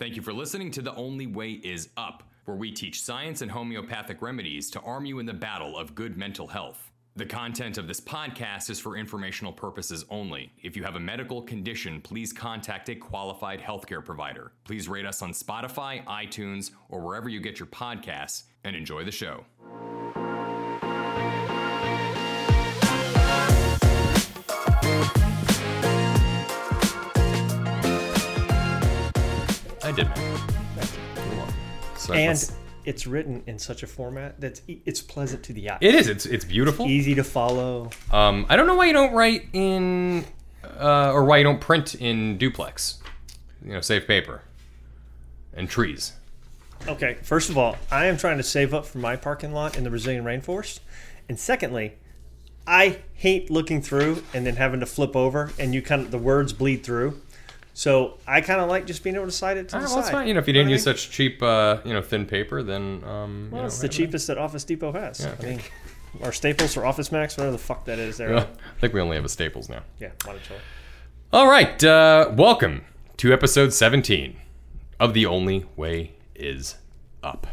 Thank you for listening to The Only Way Is Up, where we teach science and homeopathic remedies to arm you in the battle of good mental health. The content of this podcast is for informational purposes only. If you have a medical condition, please contact a qualified healthcare provider. Please rate us on Spotify, iTunes, or wherever you get your podcasts, and enjoy the show. I did. So and it's written in such a format that's e- it's pleasant to the eye. it is. It's it's beautiful. easy to follow. Um, I don't know why you don't write in, uh, or why you don't print in duplex. You know, save paper and trees. Okay, first of all, I am trying to save up for my parking lot in the Brazilian rainforest, and secondly, I hate looking through and then having to flip over and you kind of the words bleed through. So I kind of like just being able to slide it to the well, that's side. fine. You know, if you didn't use mean? such cheap, uh, you know, thin paper, then um, you well, know, it's the cheapest that Office Depot has. Yeah, I mean, or Staples or Office Max, whatever the fuck that is. There, Well, I think we only have a Staples now. yeah, Monticello. All right, uh, welcome to episode 17 of The Only Way Is Up.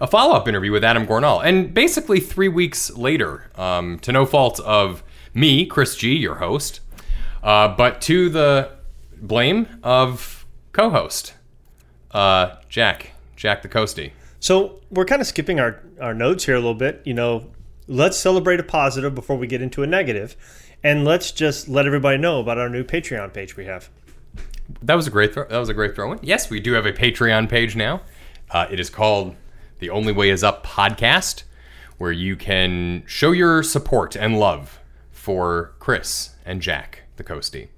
A follow up interview with Adam Gornall. And basically, three weeks later, um, to no fault of me, Chris G., your host, uh, but to the blame of co host, uh, Jack, Jack the Coastie. So we're kind of skipping our, our notes here a little bit. You know, let's celebrate a positive before we get into a negative, and let's just let everybody know about our new Patreon page we have. That was a great throw. That was a great throw in. Yes, we do have a Patreon page now. Uh, it is called the Only Way Is Up podcast, where you can show your support and love for Chris and Jack the Coastie.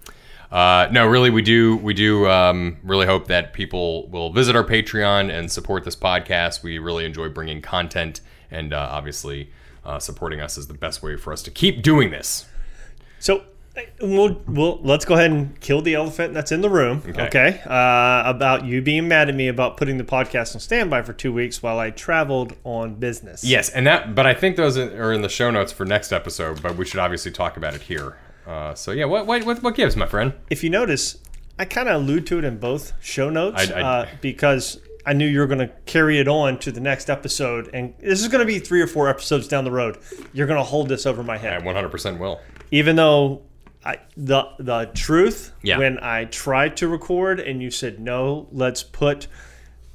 Uh, no, really, we do. We do um, really hope that people will visit our Patreon and support this podcast. We really enjoy bringing content, and uh, obviously, uh, supporting us is the best way for us to keep doing this. So we'll, we'll let's go ahead and kill the elephant that's in the room. Okay. Okay. Uh, about you being mad at me about putting the podcast on standby for two weeks while I traveled on business. Yes, and that, but I think those are in the show notes for next episode. But we should obviously talk about it here. Uh, so yeah, what what what, what gives, my friend? If you notice, I kind of allude to it in both show notes I- I- uh, because I knew you were going to carry it on to the next episode, and this is going to be three or four episodes down the road. You're going to hold this over my head. I 100% will. even though I, the the truth Yeah. when I tried to record and you said no, let's put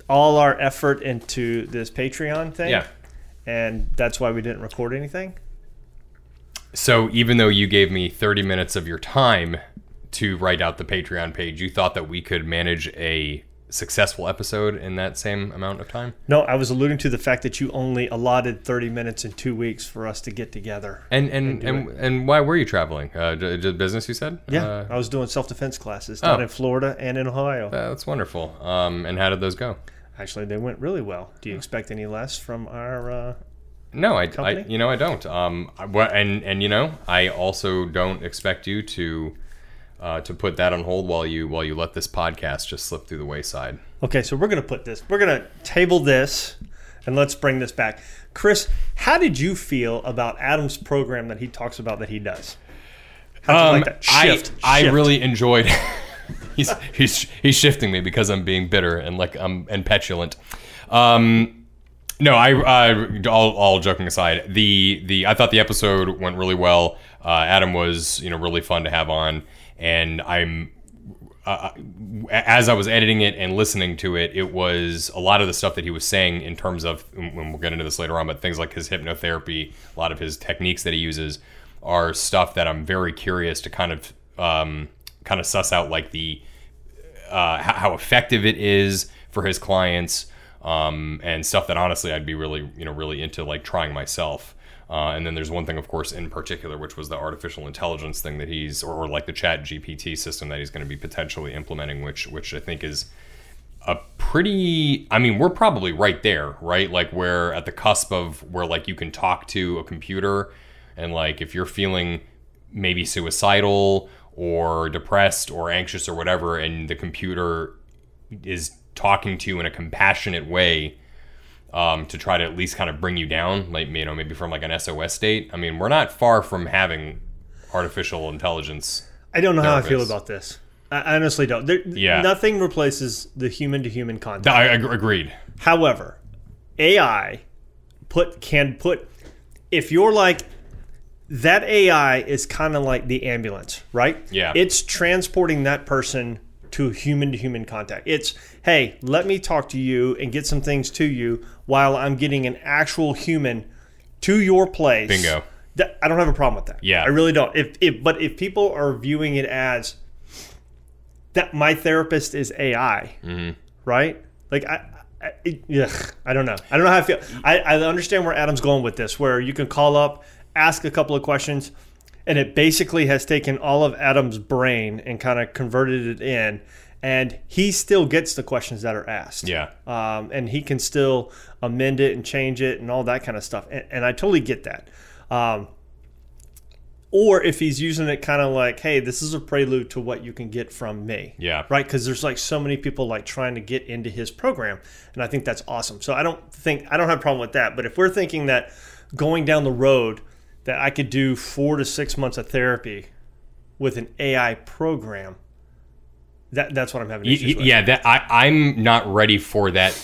all our effort into this Patreon thing. Yeah. and that's why we didn't record anything. So even though you gave me 30 minutes of your time to write out the Patreon page, you thought that we could manage a successful episode in that same amount of time? No, I was alluding to the fact that you only allotted 30 minutes in two weeks for us to get together. And and and, and, why were you traveling? Uh, business, you said? Yeah, Uh, I was doing self defense classes down Oh. in Florida and in Ohio. that's wonderful. Um, and how did those go? Actually, they went really well. Do you expect any less from our? Uh, No, I, I you know I don't. Um, wha- and and you know I also don't expect you to uh, to put that on hold while you while you let this podcast just slip through the wayside. okay, so we're gonna put this. We're gonna table this, and let's bring this back. Chris, how did you feel about Adam's program that he talks about that he does? Um, like that? Shift. I, I really enjoyed. he's he's he's shifting me because I'm being bitter and like I'm and petulant. Um, no, I, I all, all joking aside, the the I thought the episode went really well. Uh, Adam was you know really fun to have on, and I'm uh, as I was editing it and listening to it, it was a lot of the stuff that he was saying in terms of, when we'll get into this later on, but things like his hypnotherapy, a lot of his techniques that he uses are stuff that I'm very curious to kind of, um, kind of suss out, like the, uh, how effective it is for his clients, um, and stuff that honestly I'd be really, you know, really into like trying myself. Uh, and then there's one thing, of course, in particular, which was the artificial intelligence thing that he's, or, or like the Chat GPT system that he's going to be potentially implementing, which which I think is a pretty. I mean, we're probably right there, right? Like we're at the cusp of where like you can talk to a computer, and like if you're feeling maybe suicidal or depressed or anxious or whatever, and the computer is talking to you in a compassionate way um, to try to at least kind of bring you down, like you know, maybe from like an SOS state. I mean, we're not far from having artificial intelligence. I don't know how I feel about this. I honestly don't. There, Yeah. Nothing replaces the human to human contact. I ag- agreed. However, AI put can put if you're like that AI is kind of like the ambulance, right? Yeah. It's transporting that person to human to human contact. It's hey, let me talk to you and get some things to you while I'm getting an actual human to your place. Bingo. That, I don't have a problem with that. Yeah. I really don't. If, if but if people are viewing it as that my therapist is AI, Mm-hmm. right? Like I, I, it, ugh, I don't know. I don't know how I feel. I, I understand where Adam's going with this, where you can call up, ask a couple of questions, and it basically has taken all of Adam's brain and kind of converted it in, and he still gets the questions that are asked. Yeah. Um, and he can still amend it and change it and all that kind of stuff. And, and I totally get that. Um, or if he's using it kind of like, hey, this is a prelude to what you can get from me. Yeah. Right? Because there's like so many people like trying to get into his program. And I think that's awesome. So I don't think, I don't have a problem with that. But if we're thinking that going down the road, that I could do four to six months of therapy with an AI program, that, that's what I'm having issues y- with. yeah, that I, I'm not ready for that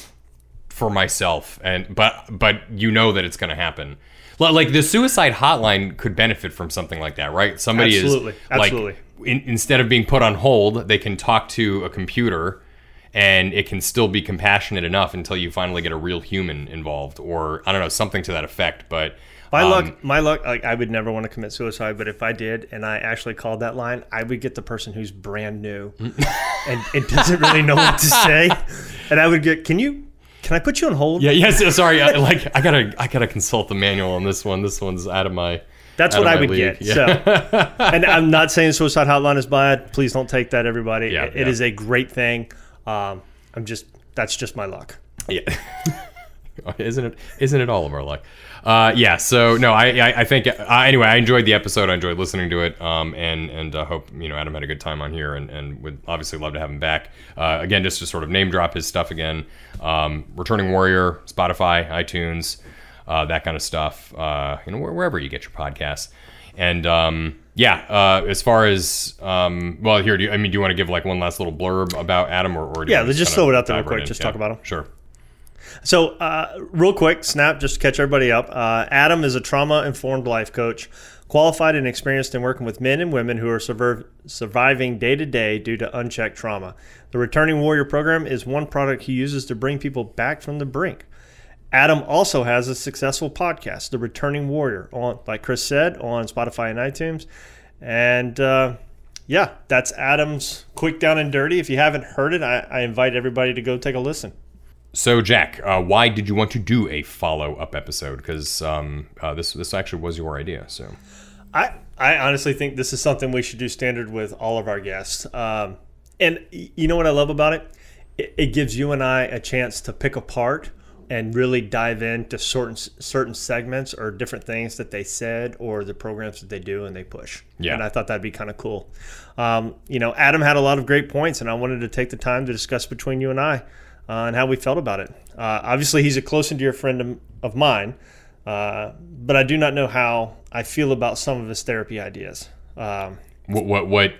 for myself, and but but you know that it's going to happen. Like the suicide hotline could benefit from something like that, right? Somebody Absolutely, is absolutely. like in, instead of being put on hold, they can talk to a computer, and it can still be compassionate enough until you finally get a real human involved, or I don't know something to that effect. But My um, luck, my luck. Like I would never want to commit suicide, but if I did, and I actually called that line, I would get the person who's brand new and it doesn't really know what to say, and I would get, "Can you, can I put you on hold?" Yeah, yes. Sorry, I, like I gotta, I gotta consult the manual on this one. This one's out of my. That's what I would league. get. Yeah. So, and I'm not saying suicide hotline is bad. Please don't take that, everybody. Yeah, It- it yeah. is a great thing. Um, I'm just, that's just my luck. Yeah. isn't it? Isn't it all of our luck? Uh, yeah. So no, I, I, I think uh, anyway. I enjoyed the episode. I enjoyed listening to it. Um, and and uh, hope you know Adam had a good time on here, and, and would obviously love to have him back. Uh, again, just to sort of name drop his stuff again. Um, Returning Warrior, Spotify, iTunes, uh, that kind of stuff. Uh, you know, where- wherever you get your podcasts. And um, yeah, uh, as far as um, well, here, do you, I mean, do you want to give like one last little blurb about Adam, or, or Yeah, let's just throw it out there real quick, just Yeah, talk about him. Sure. So, uh, real quick, snap, just to catch everybody up. Uh, Adam is a trauma informed life coach, qualified and experienced in working with men and women who are surviv- surviving day to day due to unchecked trauma. The Returning Warrior program is one product he uses to bring people back from the brink. Adam also has a successful podcast, The Returning Warrior, on, like Chris said, on Spotify and iTunes. And uh, yeah, that's Adam's quick down and dirty. If you haven't heard it, I, I invite everybody to go take a listen. So, Jack, uh, why did you want to do a follow up episode? Because um, uh, this this actually was your idea. So, I, I honestly think this is something we should do standard with all of our guests. Um, and you know what I love about it? it? It gives you and I a chance to pick apart and really dive into certain certain segments or different things that they said or the programs that they do and they push. Yeah. And I thought that'd be kind of cool. Um, you know, Adam had a lot of great points, and I wanted to take the time to discuss between you and I uh, and how we felt about it. Uh, obviously, he's a close and dear friend of, mine, uh, but I do not know how I feel about some of his therapy ideas. Um, what what what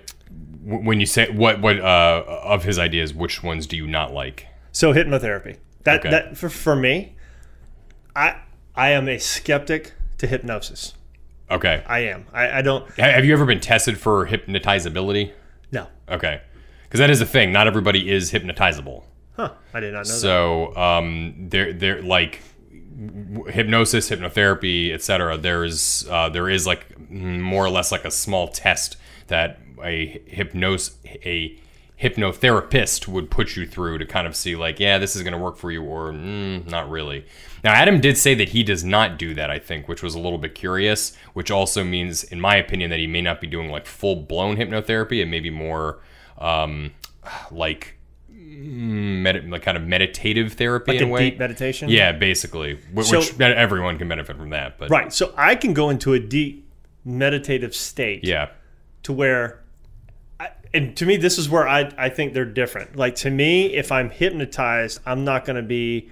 when you say what what uh, of his ideas, which ones do you not like? so hypnotherapy. That Okay. that for, for me, I I am a skeptic to hypnosis. Okay, I am. I, I don't. Have you ever been tested for hypnotizability? No. Okay, because that is a thing. Not everybody is hypnotizable. Huh. I did not know that. So um, they're they're like hypnosis, hypnotherapy, etc. There's uh, there is like more or less like a small test that a hypnos a hypnotherapist would put you through to kind of see like yeah this is going to work for you or mm, not really. Now Adam did say that he does not do that I think, which was a little bit curious. Which also means, in my opinion, that he may not be doing like full blown hypnotherapy. and maybe more um, like med- like kind of meditative therapy like in a way. deep meditation. yeah, basically, Wh- So- which everyone can benefit from that. But Right. So I can go into a deep meditative state. yeah, to where I, and to me this is where I, I think they're different like to me if i'm hypnotized i'm not going to be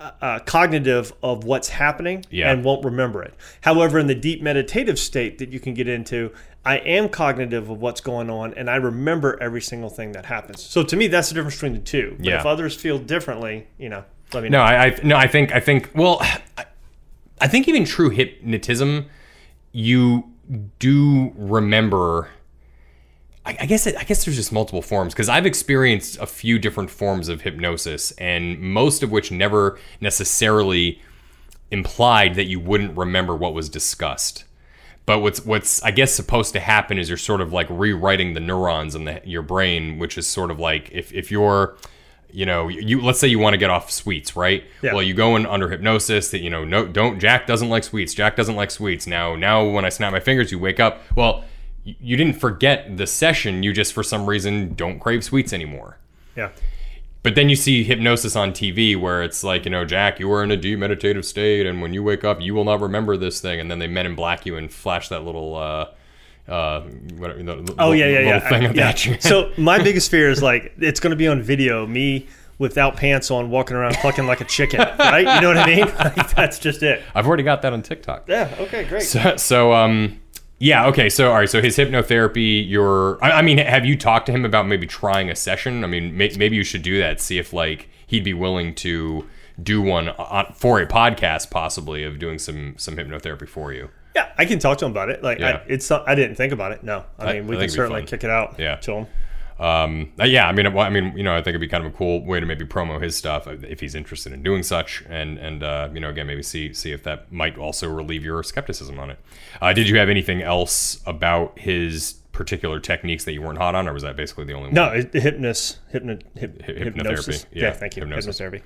uh, uh, cognitive of what's happening Yeah. and won't remember it however in the deep meditative state that you can get into I am cognitive of what's going on and I remember every single thing that happens. So to me, that's the difference between the two. But Yeah. if others feel differently, you know, let me know. No, I, I no, I think I think well, I, I think even true hypnotism, you do remember. I, I guess it, I guess there's just multiple forms because I've experienced a few different forms of hypnosis, and most of which never necessarily implied that you wouldn't remember what was discussed. But what's what's I guess supposed to happen is you're sort of like rewriting the neurons in the, your brain, which is sort of like if if you're you know you let's say you want to get off sweets right Yeah. well you go in under hypnosis that you know no don't jack doesn't like sweets jack doesn't like sweets now now when i snap my fingers you wake up well you didn't forget the session you just for some reason don't crave sweets anymore yeah. But then you see hypnosis on TV where it's like, you know, Jack, you are in a deep meditative state, and when you wake up, you will not remember this thing. And then they men in black you and flash that little, uh, uh, what, the, Oh yeah, yeah, little yeah. thing I- at yeah. you. so my biggest fear is like it's going to be on video, me without pants on, walking around clucking like a chicken, right? You know what I mean? Like, that's just it. I've already got that on TikTok. Yeah. Okay. Great. So, so, um, yeah, okay. So, all right. So his hypnotherapy, your, I, I mean, have you talked to him about maybe trying a session? I mean, may, maybe you should do that. See if like he'd be willing to do one on, for a podcast, possibly of doing some some hypnotherapy for you. yeah, I can talk to him about it. Like, Yeah. I, it's I didn't think about it. No, I I- mean, we can certainly kick it out. Yeah. To him. Um, uh, yeah, I mean, I mean, you know, I think it'd be kind of a cool way to maybe promo his stuff uh, if he's interested in doing such, and and uh, you know, again, maybe see see if that might also relieve your skepticism on it. Uh, did you have anything else about his particular techniques that you weren't hot on, or was that basically the only one? No, hypnosis, hypno, hyp, Hy- hypnotherapy. hypnosis. Yeah, Yeah, thank you. hypnosis. Hypnotherapy.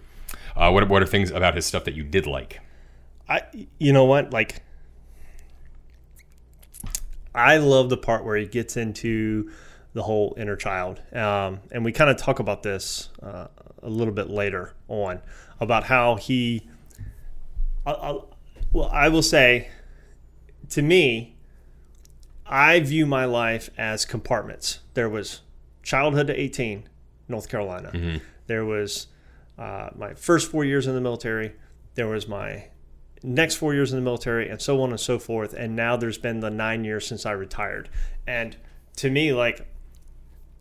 Uh, what what are things about his stuff that you did like? I, you know what? Like, I love the part where he gets into the whole inner child, um, and we kind of talk about this uh, a little bit later on about how he. I, I, well, I will say, to me, I view my life as compartments. There was childhood to 18, North Carolina. There was uh, my first four years in the military. There was my next four years in the military, and so on and so forth. And now there's been the nine years since I retired. And to me, like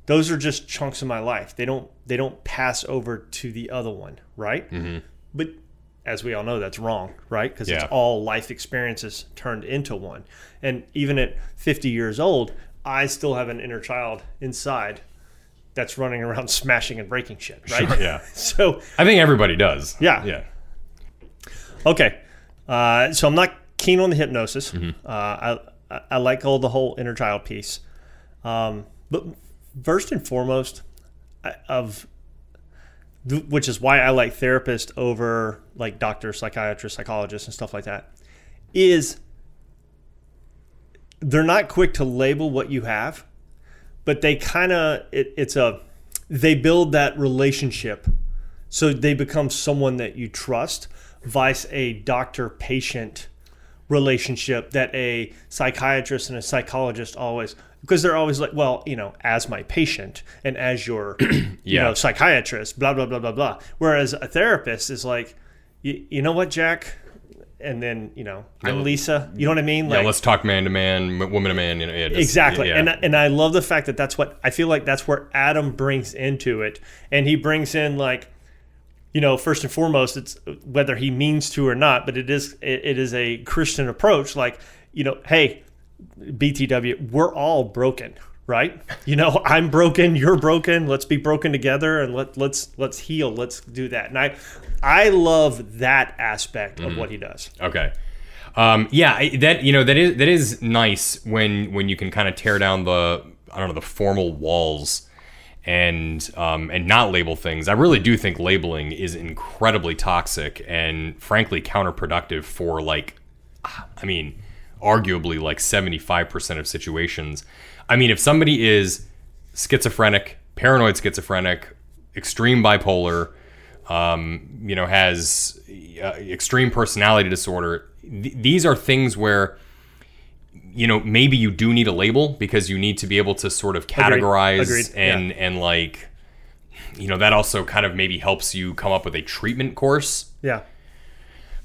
those are just chunks of my life. They don't they don't pass over to the other one, right? Mm-hmm. But as we all know, that's wrong, right? Because Yeah. it's all life experiences turned into one. And even at 50 years old, I still have an inner child inside that's running around smashing and breaking shit, right? Sure, yeah. So I think everybody does. Yeah. yeah. Okay, uh, so I'm not keen on the hypnosis. Mm-hmm. Uh, I, I I like all the whole inner child piece, um, but first and foremost, of which is why I like therapists over like doctors, psychiatrists, psychologists, and stuff like that, is they're not quick to label what you have, but they kind of it, it's a they build that relationship. So they become someone that you trust vice a doctor patient relationship that a psychiatrist and a psychologist always because they're always like well you know as my patient and as your you Yeah. know psychiatrist blah blah blah blah blah whereas a therapist is like you, know what jack and then you know i'm Yeah. lisa you know what i mean Yeah, let's talk man to man, woman to man. You know, yeah, just- Exactly. Yeah. And and I love the fact that that's what I feel like that's where Adam brings into it. And he brings in like you know, first and foremost, it's uh, whether he means to or not, but it is it, it is a Christian approach. Like, you know, hey, BTW, we're all broken, right? You know, I'm broken, you're broken. Let's be broken together, and let let's let's heal. Let's do that. And I I love that aspect of what he does. Okay. Um, yeah, that you know that is that is nice when when you can kind of tear down the I don't know the formal walls and um, and not label things. I really do think labeling is incredibly toxic and frankly counterproductive for like I mean arguably like 75% of situations. I mean if somebody is schizophrenic, paranoid schizophrenic, extreme bipolar, um, you know, has uh, extreme personality disorder. Th- these are things where, you know, maybe you do need a label because you need to be able to sort of categorize Agreed. and and like, you know, that also kind of maybe helps you come up with a treatment course. Yeah.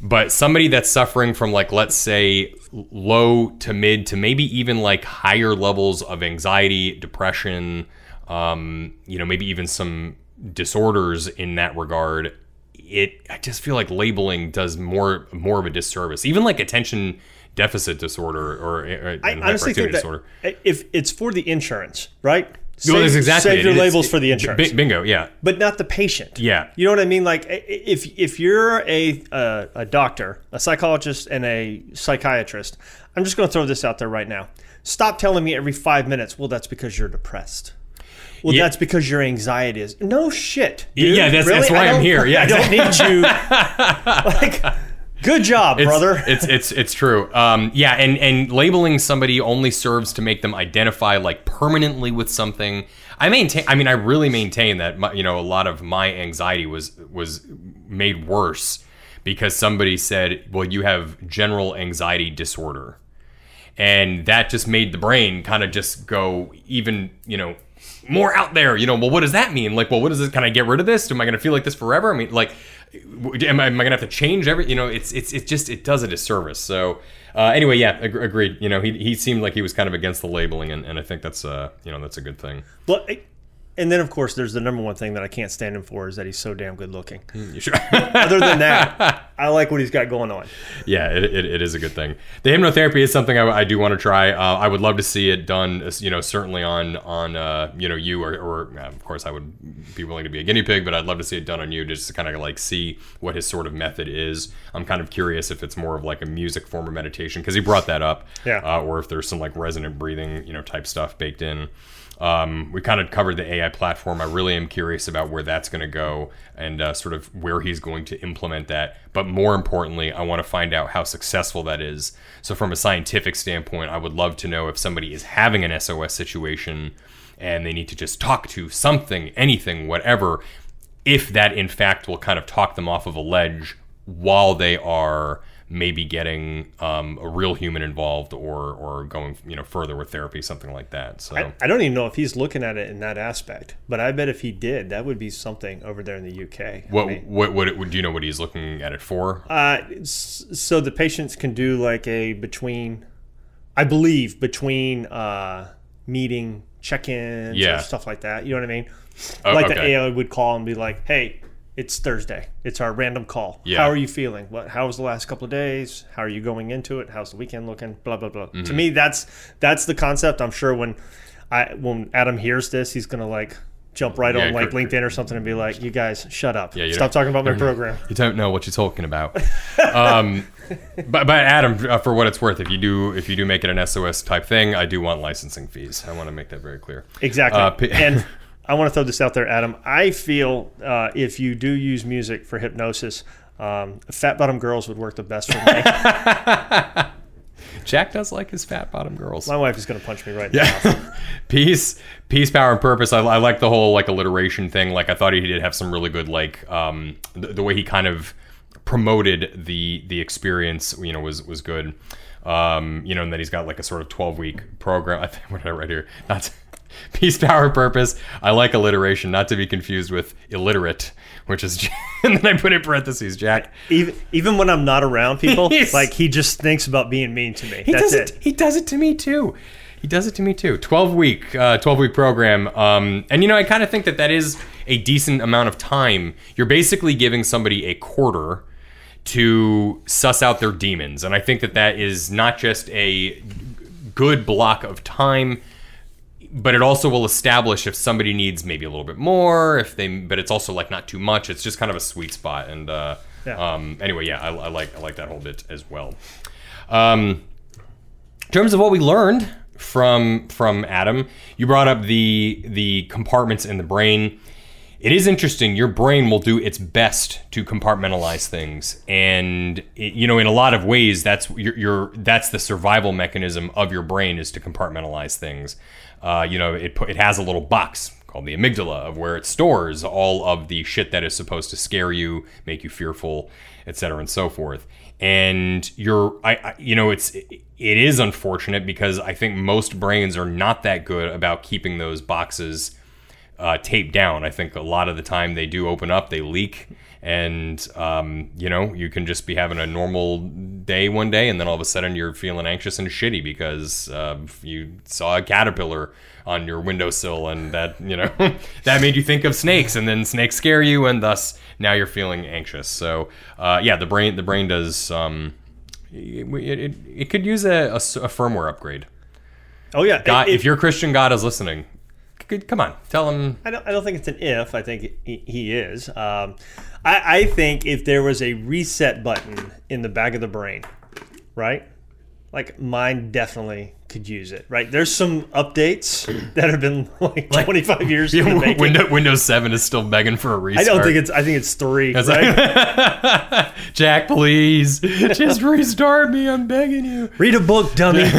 But somebody that's suffering from like let's say low to mid to maybe even like higher levels of anxiety, depression, um, you know, maybe even some disorders in that regard. It I just feel like labeling does more more of a disservice. Even like attention deficit disorder or, or I honestly think that disorder. if it's for the insurance, right? Save, that's exactly save it. your labels for the it- insurance, bi- Bingo, yeah. but not the patient. Yeah. You know what I mean? Like if if you're a uh, a doctor, a psychologist, and a psychiatrist, I'm just going to throw this out there right now. Stop telling me every five minutes. Well, that's because you're depressed. Well, Yeah. that's because your anxiety is no shit. Dude. Yeah, that's- Really? that's why I'm here. Yeah, I don't need you. like, good job, It's, brother. It's it's it's true. Um, yeah, and and labeling somebody only serves to make them identify like permanently with something. I maintain. I mean, I really maintain that my, you know a lot of my anxiety was was made worse because somebody said, "Well, you have general anxiety disorder," and that just made the brain kind of just go even you know more out there you know well what does that mean like well what is it can i get rid of this am i going to feel like this forever i mean like am i, am I to have to change every you know it's it's it just it does a disservice. So uh, anyway yeah ag- agreed. You know he, he seemed like he was kind of against the labeling and, and i think that's uh you know that's a good thing. Well, and then of course there's the number one thing that I can't stand him for is that he's so damn good looking. you sure Other than that, I like what he's got going on. yeah, it, it, it is a good thing. The hypnotherapy is something I, I do want to try. Uh, I would love to see it done. You know, certainly on on uh, you know you or, or uh, of course I would be willing to be a guinea pig, but I'd love to see it done on you just to kind of like see what his sort of method is. I'm kind of curious if it's more of like a music form of meditation because he brought that up, Yeah. uh, or if there's some like resonant breathing you know type stuff baked in. Um, we kind of covered the AI platform. I really am curious about where that's going to go and uh, sort of where he's going to implement that. But more importantly, I want to find out how successful that is. So, from a scientific standpoint, I would love to know if somebody is having an SOS situation and they need to just talk to something, anything, whatever, if that in fact will kind of talk them off of a ledge while they are maybe getting um, a real human involved or or going you know further with therapy something like that so I, I don't even know if he's looking at it in that aspect, but I bet if he did, that would be something over there in the UK. what I mean, what what it, do you know what he's looking at it for uh, so the patients can do like a between, I believe between uh, meeting check-ins Yeah. or stuff like that. You know what I mean? Oh, like the. AI would call and be like, "Hey, it's Thursday. It's our random call. Yeah. How are you feeling? What? How was the last couple of days? How are you going into it? How's the weekend looking? Blah blah blah." Mm-hmm. To me, that's that's the concept. I'm sure when I when Adam hears this, he's gonna like jump right Yeah, on like cr- LinkedIn or something and be like, "You guys, shut up. Yeah, you Stop talking about my program." you don't know what you're talking about um, but, but adam uh, for what it's worth if you do if you do make it an sos type thing i do want licensing fees i want to make that very clear Exactly. Uh, p- and I want to throw this out there, Adam. I feel uh, if you do use music for hypnosis, um, fat bottom girls would work the best for me. jack does like his fat bottom girls. My wife is going to punch me right in the mouth. peace peace power and purpose. I, I like the whole like alliteration thing. Like i thought he did have some really good like um the, the way he kind of promoted the the experience you know was was good. Um you know and then he's got like a sort of 12 week program. I think what did i write here? Not peace power purpose i like alliteration not to be confused with illiterate which is and then i put in parentheses jack even, even when I'm not around people, like he just thinks about being mean to me. He That's does it. it. He does it to me too. He does it to me too. Twelve week, uh, twelve week program. Um, and you know, I kind of think that that is a decent amount of time. You're basically giving somebody a quarter to suss out their demons, and I think that that is not just a good block of time but it also will establish if somebody needs maybe a little bit more if they but it's also like not too much. It's just kind of a sweet spot and uh Yeah. um anyway yeah I, I like i like that whole bit as well. Um in terms of what we learned from from adam you brought up the the compartments in the brain. It is interesting your brain will do its best to compartmentalize things and it, you know in a lot of ways that's your, your that's the survival mechanism of your brain is to compartmentalize things uh, you know it it has a little box called the amygdala of where it stores all of the shit that is supposed to scare you make you fearful et cetera and so forth and you're I, I you know it's it is unfortunate because i think most brains are not that good about keeping those boxes uh, taped down. I think a lot of the time they do open up, they leak, and um, you know you can just be having a normal day one day, and then all of a sudden you're feeling anxious and shitty because uh, you saw a caterpillar on your windowsill, and that you know that made you think of snakes, and then snakes scare you, and thus now you're feeling anxious. So uh, yeah, the brain the brain does. Um, it, it, it could use a firmware upgrade. Oh yeah, God, If- if your Christian God is listening, come on, tell him. I don't, I don't think it's an if. I think he, he is. Um, I, I think if there was a reset button in the back of the brain, right? Like mine definitely could use it, right? There's some updates that have been like 25 years the. Windows, Windows 7 is still begging for a restart. I don't think it's. I think it's three. Right? Jack, please, just restart me. I'm begging you. Read a book, dummy.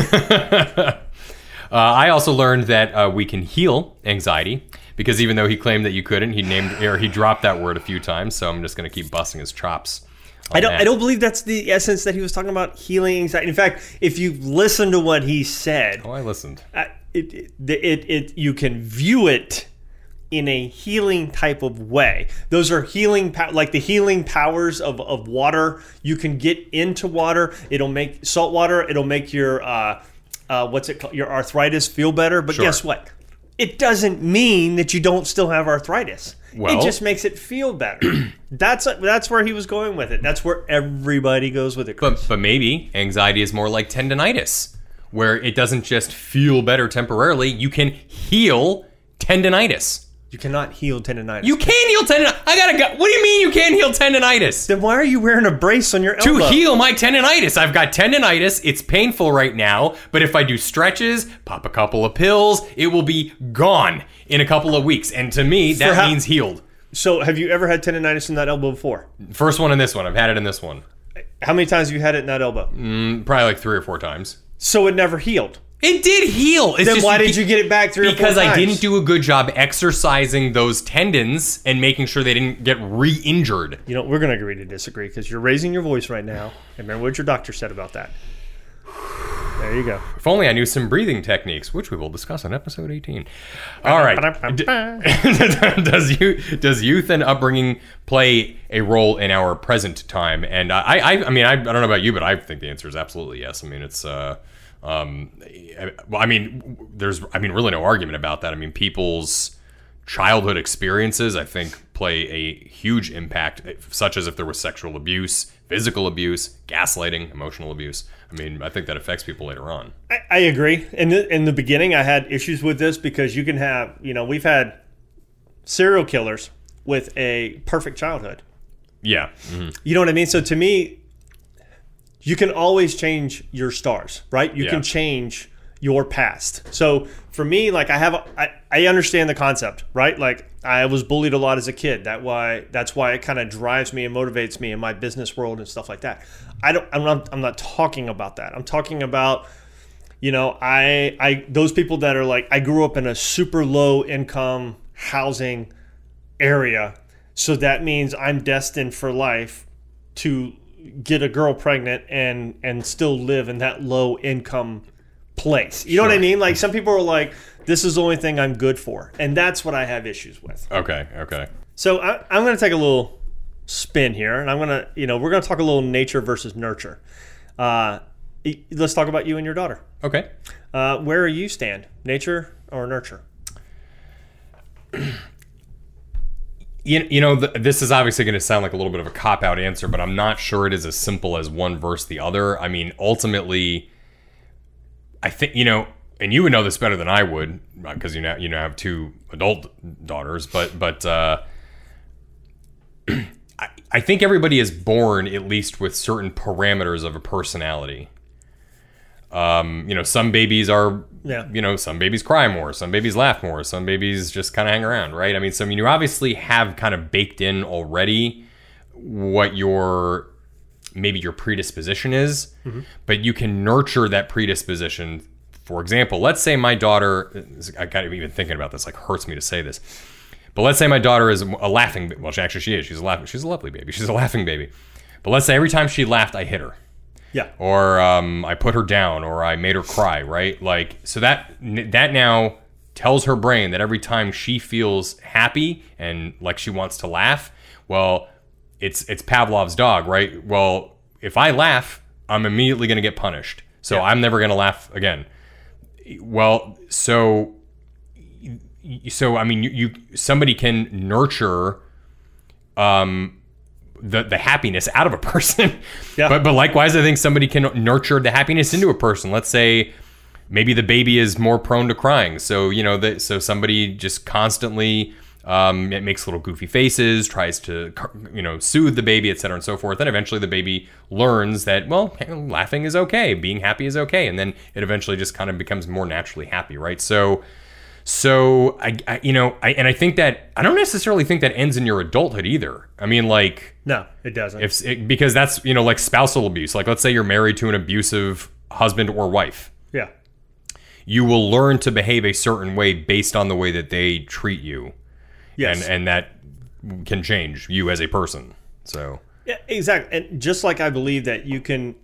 Uh, I also learned that uh, we can heal anxiety because even though he claimed that you couldn't, he named or he dropped that word a few times. So I'm just going to keep busting his chops. I don't. that. I don't believe that's the essence that he was talking about healing anxiety. In fact, if you listen to what he said, Oh, I listened. it, it, it, it you can view it in a healing type of way. Those are healing, like the healing powers of, of water. You can get into water. It'll make salt water. It'll make your uh, uh, what's it called? Your arthritis feel better. But Sure. guess what? It doesn't mean that you don't still have arthritis. Well- it just makes it feel better. that's that's where he was going with it. That's where everybody goes with it. Chris. But but maybe anxiety is more like tendonitis, where it doesn't just feel better temporarily. You can heal tendonitis. You cannot heal tendonitis. You can heal tendonitis. I gotta go. What do you mean you can't heal tendonitis? then why are you wearing a brace on your elbow? to heal my tendonitis. I've got tendonitis. It's painful right now, but if I do stretches, pop a couple of pills, it will be gone in a couple of weeks. And to me, that how- means healed. So, have you ever had tendonitis in that elbow before? First one in this one. I've had it in this one. How many times have you had it in that elbow? Mm, probably like three or four times. So it never healed. It did heal. It's Then just why did you get it back three because I didn't do a good job exercising those tendons and making sure they didn't get re-injured. You know, we're going to agree to disagree because you're raising your voice right now. And remember what your doctor said about that. There you go. If only I knew some breathing techniques, which we will discuss in episode 18. All right. Does you does youth and upbringing play a role in our present time? And I, I, I mean, I, I don't know about you, but I think the answer is absolutely yes. I mean, it's, uh, um, I- well, I mean, there's, I mean, really no argument about that. I mean, people's childhood experiences, I think, play a huge impact, such as if there was sexual abuse, physical abuse, gaslighting, emotional abuse. I mean, I think that affects people later on. I, I agree. In the, in the beginning, I had issues with this because you can have, you know, we've had serial killers with a perfect childhood. Yeah. mhm. You know what I mean? So to me, you can always change your stars, right? You Yeah. can change your past. So for me, like I have, a, I, I understand the concept, right? Like I was bullied a lot as a kid. That why that's why it kind of drives me and motivates me in my business world and stuff like that. I don't. I'm not. I'm not talking about that. I'm talking about you know i i those people that are like i grew up in a super low income housing area so that means i'm destined for life to get a girl pregnant and and still live in that low income place you know what i mean like some people are like this is the only thing i'm good for and that's what i have issues with Okay. Okay. so I, i'm going to take a little spin here and i'm going to you know we're going to talk a little nature versus nurture uh, let's talk about you and your daughter Okay. uh, where do you stand, nature or nurture? You, you know, th- this is obviously going to sound like a little bit of a cop out answer, but I'm not sure it is as simple as one versus the other. I mean, ultimately, I think, you know, and you would know this better than I would because you now you now have two adult daughters, but but uh, I, I think everybody is born at least with certain parameters of a personality. Um, you know, some babies are Yeah. you know, some babies cry more, some babies laugh more, some babies just kind of hang around, right? I mean, so I mean, you obviously have kind of baked in already what your maybe your predisposition is, but you can nurture that predisposition. For example, let's say my daughter, I got even thinking about this, like hurts me to say this, but let's say my daughter is a laughing. Well, she actually she is. She's a laughing. She's a lovely baby. She's a laughing baby. But let's say every time she laughed, I hit her Yeah. or um, I put her down, or I made her cry, right? Like, so that that now tells her brain that every time she feels happy and like she wants to laugh, well, it's it's Pavlov's dog, right? Well, if I laugh, I'm immediately going to get punished. So Yeah. I'm never going to laugh again. Well, so so I mean, you, you somebody can nurture um the the happiness out of a person. Yeah. But but likewise, I think somebody can nurture the happiness into a person. Let's say maybe the baby is more prone to crying, so you know that so somebody just constantly. Um, it makes little goofy faces, tries to, you know, soothe the baby, et cetera, and so forth. Then eventually the baby learns that, well, laughing is okay, being happy is okay, and then it eventually just kind of becomes more naturally happy, right? So, so I, I you know, I and I think that I don't necessarily think that ends in your adulthood either. I mean, like No, it doesn't. if it, because that's you know like spousal abuse. Like let's say you're married to an abusive husband or wife, yeah. you will learn to behave a certain way based on the way that they treat you, Yes. and and that can change you as a person. So Yeah, exactly. And just like I believe that you can,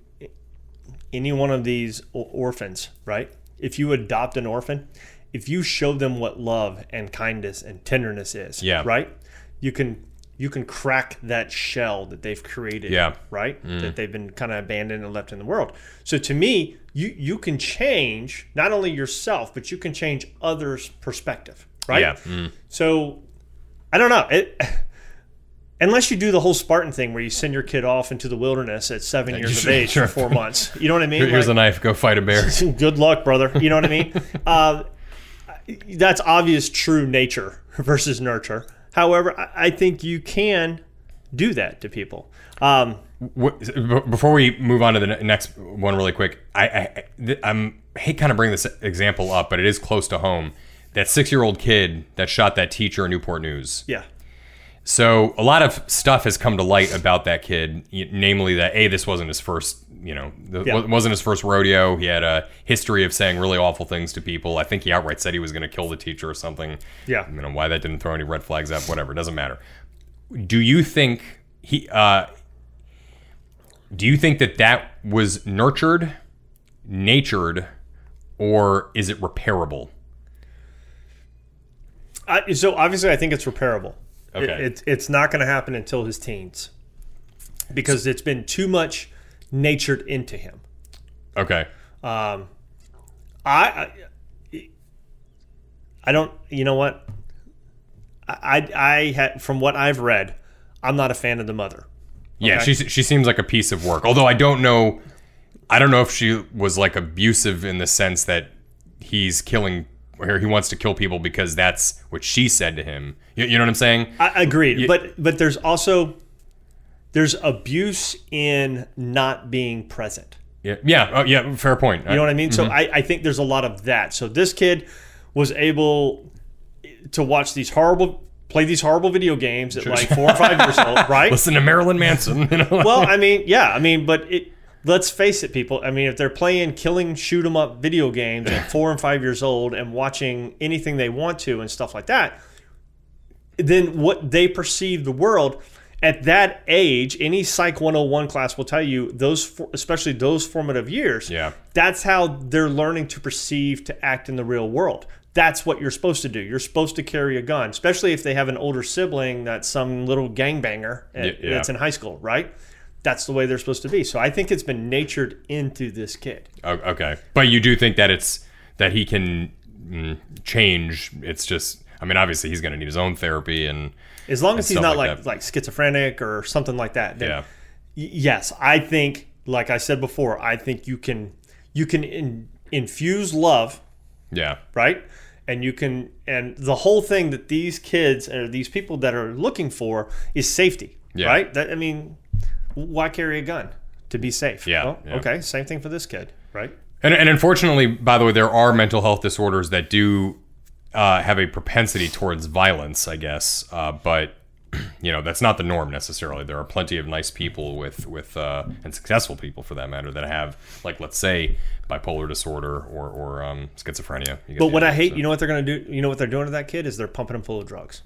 any one of these orphans, right? If you adopt an orphan, if you show them what love and kindness and tenderness is, Yeah. right? You can you can crack that shell that they've created, Yeah. right? That they've been kind of abandoned and left in the world. So to me, you you can change not only yourself, but you can change others' perspective, right? yeah, mm. So I don't know. It unless you do the whole Spartan thing where you send your kid off into the wilderness at seven years of age sure. for four months. You know what I mean? here's a knife. Go fight a bear. good luck, brother. You know what I mean? uh, that's obvious true nature versus nurture. However, I, I think you can do that to people. Um, before we move on to the next one, really quick, I, I I'm I hate kind of bring this example up, but it is close to home. That six year old kid that shot that teacher in Newport News. yeah. So a lot of stuff has come to light about that kid, namely that a this wasn't his first, you know, th- Yeah. wa- wasn't his first rodeo. He had a history of saying really awful things to people. I think he outright said he was going to kill the teacher or something. Yeah. you know why that didn't throw any red flags up. Whatever, doesn't matter. Do you think he? uh Do you think that that was nurtured, natured, or is it repairable? I, so obviously, I think it's repairable. It- Okay. it's it's not going to happen until his teens because it's been too much natured into him. Okay. Um, I, I, I don't. You know what? I, I, I had from what I've read, I'm not a fan of the mother. Yeah, she she seems like a piece of work. Although I don't know, I don't know if she was like abusive in the sense that he's killing or he wants to kill people because that's what she said to him. You, you know what I'm saying? I agreed, but but there's also there's abuse in not being present. Yeah, yeah, oh, yeah. Fair point. You know what I mean? So mm-hmm. I, I think there's a lot of that. So this kid was able to watch these horrible, play these horrible video games at like four or five years old, right? Listen to Marilyn Manson. You know? Well, I mean, yeah, I mean, but it. Let's face it, people. I mean, if they're playing killing shoot 'em up video games at four and five years old and watching anything they want to and stuff like that, then what they perceive the world at that age, any Psych 101 class will tell you those, especially those formative years. Yeah. That's how they're learning to perceive to act in the real world. That's what you're supposed to do. You're supposed to carry a gun, especially if they have an older sibling that's some little gangbanger at- yeah. that's in high school, right? That's the way they're supposed to be. So I think it's been natured into this kid. Okay, but you do think that it's that he can mm, change. It's just, I mean, obviously he's going to need his own therapy and As long as he's not like like like schizophrenic or something like that. Then yeah, y- yes, I think like I said before, I think you can you can in, infuse love, yeah, right? And you can and the whole thing that these kids or these people that are looking for is safety, Yeah. right? That I mean, why carry a gun to be safe? Yeah, Well, yeah. Okay, same thing for this kid, right? And, and unfortunately, by the way, there are mental health disorders that do uh, have a propensity towards violence, I guess. Uh, but you know, that's not the norm necessarily. There are plenty of nice people with with uh, and successful people, for that matter, that have, like, let's say, bipolar disorder or or um, schizophrenia. You get But what I hate, so- you know what they're gonna do? You know what they're doing to that kid is they're pumping him full of drugs.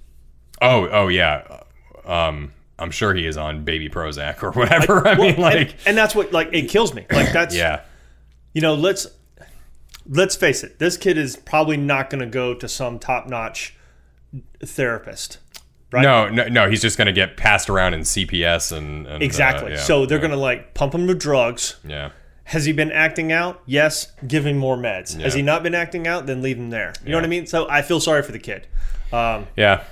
Oh, oh yeah. Um, I'm sure he is on baby Prozac or whatever. I, mean, and, like, and that's what like it kills me. Like that's yeah, you know let's let's face it, this kid is probably not going to go to some top notch therapist. Right? No, no, no. He's just going to get passed around in CPS and, and uh, Exactly. yeah, so they're yeah, going to like pump him with drugs. Yeah. Has he been acting out? Yes. Give him more meds. Has he not been acting out? Then leave him there. You know what I mean? So I feel sorry for the kid. Um, Yeah,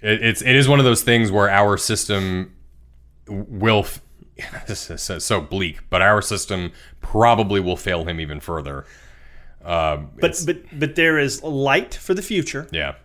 it, it's it is one of those things where our system will. f- This is so bleak, but our system probably will fail him even further. Um, but but but there is light for the future yeah,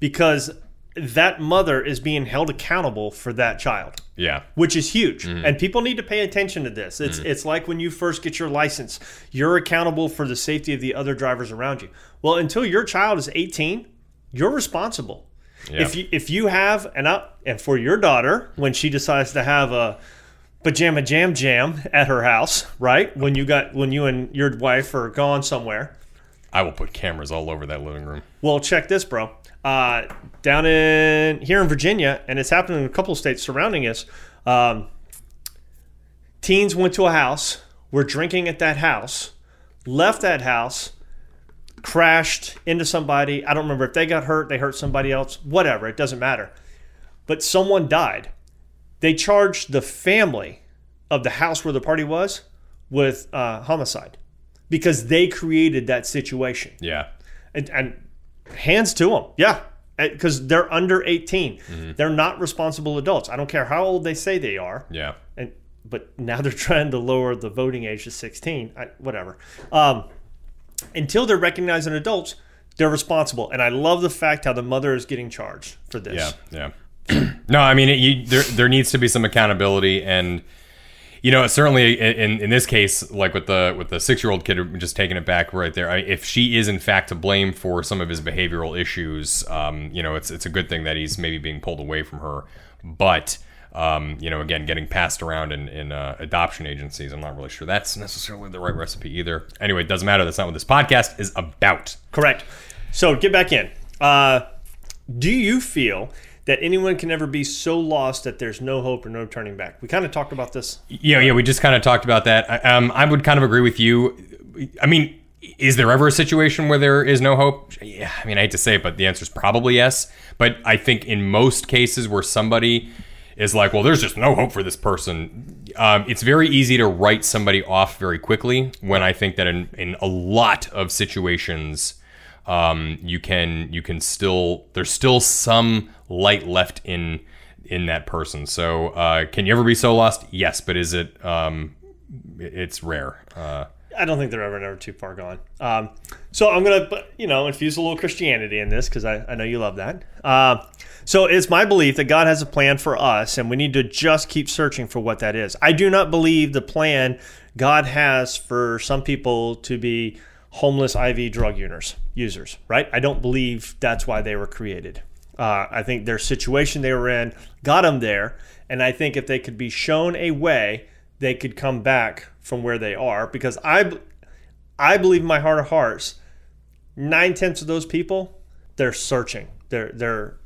because that mother is being held accountable for that child. yeah, which is huge. Mm-hmm. And people need to pay attention to this. It's it's like when you first get your license, you're accountable for the safety of the other drivers around you. Well, until your child is 18, you're responsible. Yeah. If you if you have and up and for your daughter when she decides to have a pajama jam jam at her house, right? When you got when you and your wife are gone somewhere, I will put cameras all over that living room. well, check this, bro. Uh, down in here in Virginia, and it's happening in a couple of states surrounding us. Um, teens went to a house, were drinking at that house, left that house, crashed into somebody. I don't remember if they got hurt, they hurt somebody else, whatever. It doesn't matter. But someone died. They charged the family of the house where the party was with uh, homicide because they created that situation. Yeah, and, and hands to them yeah. Because they're under 18 they're not responsible adults. I don't care how old they say they are. Yeah, and but now they're trying to lower the voting age to 16 I, whatever. Um, until they're recognized as adults they're responsible. And i love the fact how the mother is getting charged for this. Yeah, yeah. no, I mean, it, you, there there needs to be some accountability, and you know, certainly in in this case, like with the with the six year old kid, just taking it back right there. I, if she is in fact to blame for some of his behavioral issues, um, you know, it's it's a good thing that he's maybe being pulled away from her, but. Um, you know, again, getting passed around in, in uh, adoption agencies. I'm not really sure that's necessarily the right recipe either. Anyway, it doesn't matter. That's not what this podcast is about. correct so get back in uh, do you feel that anyone can ever be so lost that there's no hope or no turning back we kind of talked about this Yeah, yeah, we just kind of talked about that. I, um, I would kind of agree with you. I mean, is there ever a situation where there is no hope? Yeah, I mean, I hate to say it, but the answer is probably yes. But I think in most cases where somebody is like, well, there's just no hope for this person, um, it's very easy to write somebody off very quickly. When I think that in, in a lot of situations, um, you can you can still there's still some light left in in that person. So uh, can you ever be so lost? Yes, but is it? Um, it's rare. Uh, I don't think they're ever never too far gone. Um, so I'm gonna, you know, infuse a little Christianity in this because I, I know you love that. Uh, so it's my belief that God has a plan for us, and we need to just keep searching for what that is. I do not believe the plan God has for some people to be homeless IV drug users. Users, right? I don't believe that's why they were created. Uh, I think their situation they were in got them there, and I think if they could be shown a way, they could come back from where they are. Because I, I believe in my heart of hearts, nine tenths of those people, they're searching. They're they're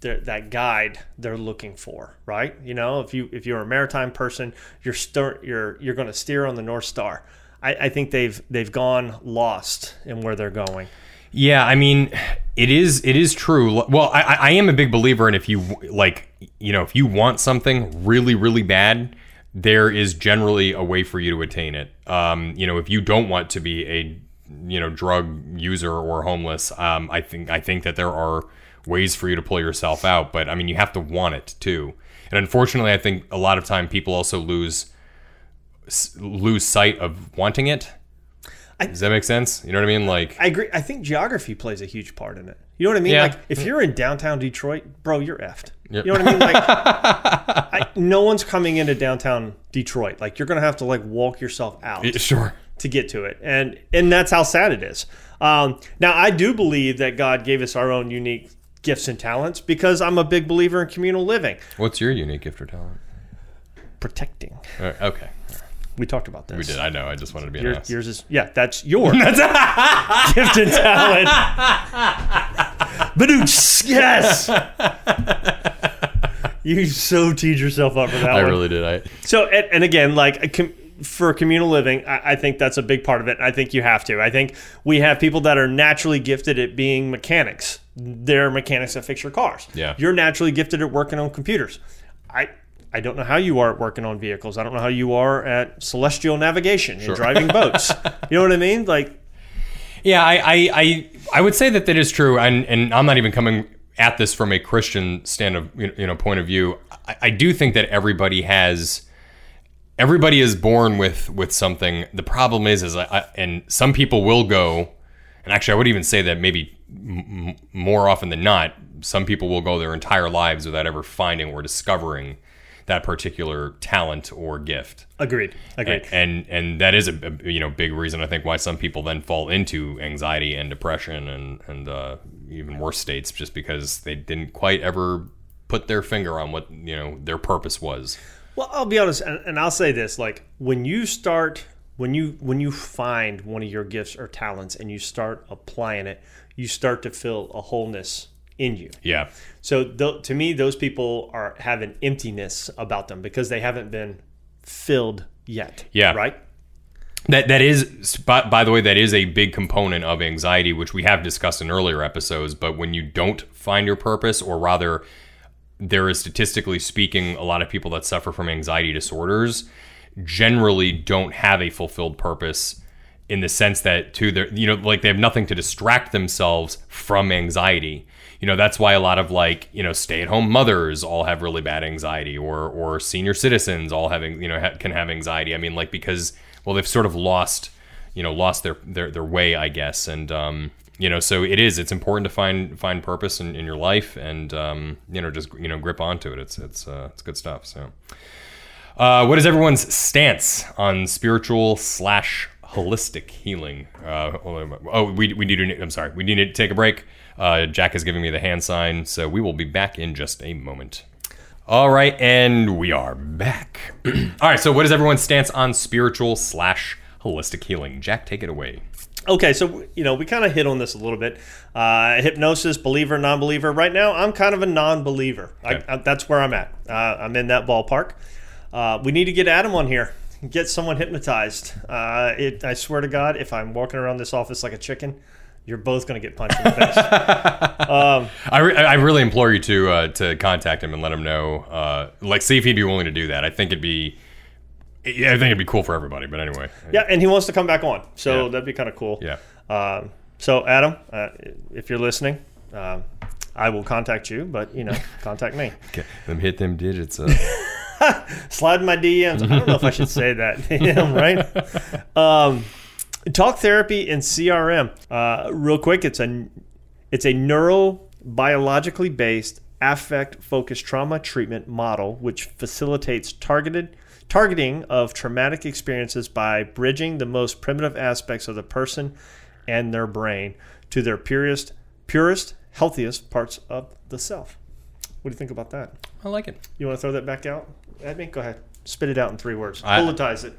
they're that guide they're looking for, right? You know, if you if you're a maritime person, you're stir, you're you're going to steer on the North Star. I, I think they've they've gone lost in where they're going. yeah, I mean, it is it is true. Well, I, I am a big believer in if you like, you know, if you want something really really bad, there is generally a way for you to attain it. Um, you know, if you don't want to be a you know drug user or homeless, um, I think I think that there are ways for you to pull yourself out. But I mean, you have to want it too. And unfortunately, I think a lot of time people also lose lose sight of wanting it. I- Does that make sense? You know what I mean? Like, I agree. I think geography plays a huge part in it. You know what I mean? Yeah. Like if you're in downtown Detroit, bro, you're effed. Yep. You know what I mean? Like I, no one's coming into downtown Detroit. Like you're gonna have to like walk yourself out sure. to get to it, and and that's how sad it is. Um, now I do believe that God gave us our own unique gifts and talents because I'm a big believer in communal living, What's your unique gift or talent? protecting. Okay, We talked about this. we did. I know. I just wanted to be an Your, ass. yours is yeah, that's your gift and talent. Badooch, yes. you so teed yourself up for that I one. really did. I So and, and again, like a com- for communal living, I, I think that's a big part of it. I think you have to. I think we have people that are naturally gifted at being mechanics. They're mechanics that fix your cars. Yeah. You're naturally gifted at working on computers. I I don't know how you are at working on vehicles. I don't know how you are at celestial navigation and driving boats. You know what I mean? Like Yeah, I, I, I, I would say that that is true, and and I'm not even coming at this from a Christian stand of you know point of view. I, I do think that everybody has, everybody is born with with something. The problem is, is I, I and some people will go, and actually, I would even say that maybe m- m- more often than not, some people will go their entire lives without ever finding or discovering that particular talent or gift agreed. Agreed. and and that is a, a, you know big reason I think why some people then fall into anxiety and depression and and uh, even worse states just because they didn't quite ever put their finger on what you know their purpose was. Well, I'll be honest, and, and I'll say this: like when you start, when you when you find one of your gifts or talents, and you start applying it, you start to feel a wholeness in you. Yeah, So th- to me, those people are have an emptiness about them because they haven't been filled yet. Yeah. Right. that that is by, by the way that is a big component of anxiety which we have discussed in earlier episodes. But when you don't find your purpose, or rather there is statistically speaking a lot of people that suffer from anxiety disorders generally don't have a fulfilled purpose in the sense that to their you know like they have nothing to distract themselves from anxiety. You know that's why a lot of like you know stay at home mothers all have really bad anxiety or or senior citizens all having you know ha- can have anxiety. I mean like because well they've sort of lost you know lost their their, their way i guess. And um you know so it is it's important to find find purpose in, in your life and um you know just you know grip onto it. It's it's uh it's good stuff so. Uh, what is everyone's stance on spiritual slash holistic healing? Uh, oh, we, we need to. I'm sorry. We need to take a break. Uh, Jack is giving me the hand sign, so we will be back in just a moment. All right, and we are back. All right. So, what is everyone's stance on spiritual slash holistic healing? Jack, take it away. Okay, so you know we kind of hit on this a little bit. Uh, hypnosis, believer, non-believer. Right now, I'm kind of a non-believer. Okay. I, I, that's where I'm at. Uh, I'm in that ballpark. Uh, we need to get Adam on here. Get someone hypnotized. Uh, it, I swear to God, if I'm walking around this office like a chicken, you're both going to get punched in the face. I, re- I really implore you to uh, to contact him and let him know. Uh, like, see if he'd be willing to do that. I think it'd be. Yeah, I think it'd be cool for everybody. But anyway. yeah, and he wants to come back on, so Yeah. that'd be kind of cool. Yeah. Um, so Adam, uh, if you're listening, um, I will contact you, but you know, contact me. Okay. Them hit them digits. Uh. slide my DMs. I don't know if I should say that, him, right? Um, talk therapy and CRM. Uh, real quick, it's a it's a neurobiologically based affect focused trauma treatment model which facilitates targeted targeting of traumatic experiences by bridging the most primitive aspects of the person and their brain to their purest purest healthiest parts of the self. What do you think about that? I like it. You want to throw that back out at me? Go ahead. Spit it out in three words. I- Bulletize it.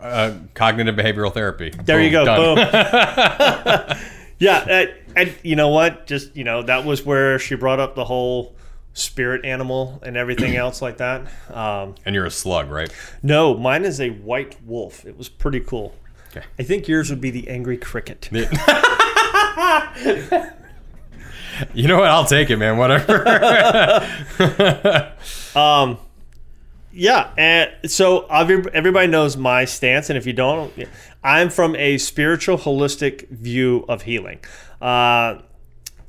Uh, cognitive behavioral therapy. There you go. done. Boom. yeah, and, and you know what? Just you know, that was where she brought up the whole spirit animal and everything else like that. Um, And you're a slug, right? no, mine is a white wolf. It was pretty cool. Okay. I think yours would be the angry cricket. You know what? I'll take it, man. Whatever. um, Yeah, and so everybody knows my stance, and if you don't, I'm from a spiritual, holistic view of healing, uh,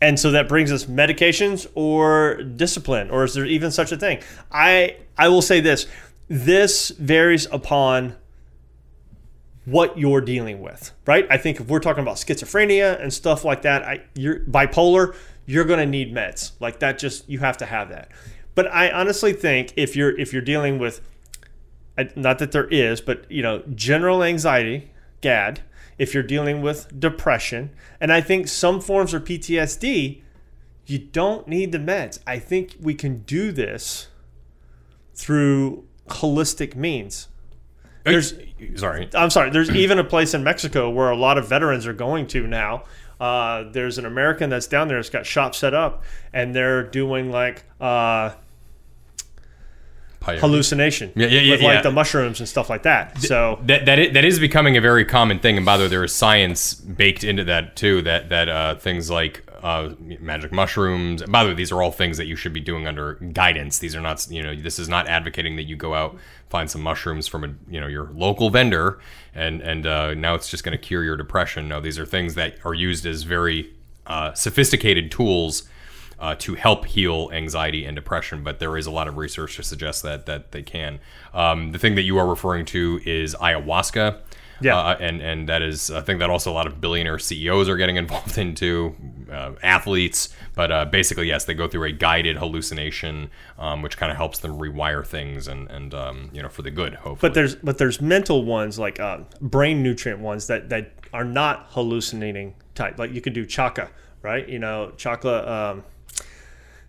and so that brings us medications or discipline, or is there even such a thing? I I will say this: this varies upon what you're dealing with, right? I think if we're talking about schizophrenia and stuff like that, I you're bipolar, you're going to need meds. Like that just you have to have that. But I honestly think if you're if you're dealing with not that there is, but you know, general anxiety, GAD, if you're dealing with depression, and I think some forms of PTSD, you don't need the meds. I think we can do this through holistic means. There's Sorry. I'm sorry. There's even a place in Mexico where a lot of veterans are going to now. Uh, there's an American that's down there that's got shop set up, and they're doing like uh, hallucination. Yeah, yeah, yeah, With yeah. like the mushrooms and stuff like that. So that that is, that is becoming a very common thing. And by the way, there is science baked into that too. That that uh, things like uh, magic mushrooms. By the way, these are all things that you should be doing under guidance. These are not you know this is not advocating that you go out find some mushrooms from a you know your local vendor and and uh, now it's just going to cure your depression. No, these are things that are used as very uh, sophisticated tools uh, to help heal anxiety and depression, but there is a lot of research to suggest that that they can. Um, the thing that you are referring to is ayahuasca. Yeah. Uh, and and that is a thing that also a lot of billionaire CEOs are getting involved into, uh, athletes. But uh, basically, yes, they go through a guided hallucination, um, which kind of helps them rewire things and and um, you know for the good. Hopefully, but there's but there's mental ones like uh, brain nutrient ones that that are not hallucinating type. Like you could do chaga, right? You know, chakra. Um,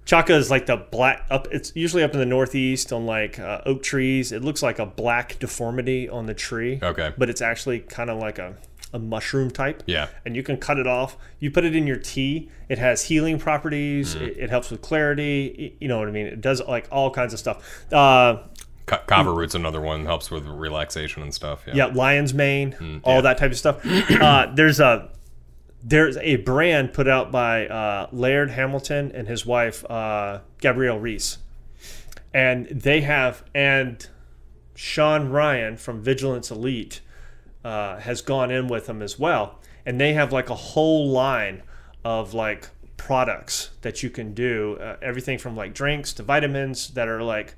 Chaga is like the black up. It's usually up in the northeast on like uh, oak trees. It looks like a black deformity on the tree. Okay. But it's actually kind of like a, a mushroom type. Yeah. And you can cut it off. You put it in your tea. It has healing properties. Mm-hmm. It, it helps with clarity. You know what I mean? It does like all kinds of stuff. Uh, kava root's another one helps with relaxation and stuff. Yeah. yeah, lion's mane, Mm, all that type of stuff. uh, there's a there's a brand put out by uh, Laird Hamilton and his wife uh, Gabrielle Reece, and they have and Sean Ryan from Vigilance Elite uh, has gone in with them as well, and they have like a whole line of like products that you can do, uh, everything from like drinks to vitamins that are like.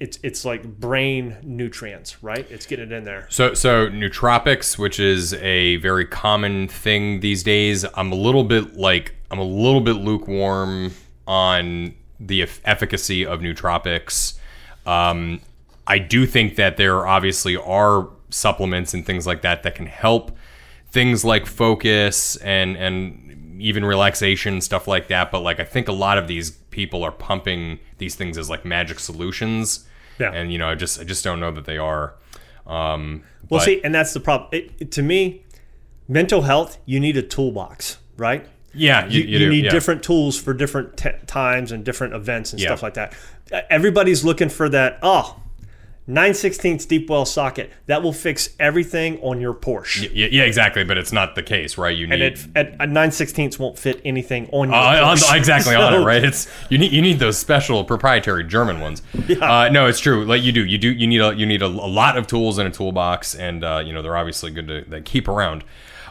It's, it's like brain nutrients, right? It's getting it in there. So, so nootropics, which is a very common thing these days, I'm a little bit like I'm a little bit lukewarm on the eff- efficacy of nootropics. Um, I do think that there obviously are supplements and things like that that can help things like focus and and even relaxation stuff like that. But like I think a lot of these people are pumping these things as like magic solutions. Yeah. And you know, I just I just don't know that they are. Um, Well, but- see, and that's the problem. It, it- to me, mental health, you need a toolbox, right? yeah, you, You, you do, need yeah. different tools for different t- times and different events and Yeah. stuff like that. Everybody's looking for that. Oh, 9 16ths deep well socket that will fix everything on your Porsche. Yeah, yeah, exactly. But it's not the case, right? You need And it, at, at 9 16ths won't fit anything on your Uh, on- Porsche. exactly on it, right? It's you need you need those special proprietary German ones. Uh, no, it's true. Like you do, you do. You need a you need a, a lot of tools in a toolbox, and uh, you know they're obviously good to, to keep around.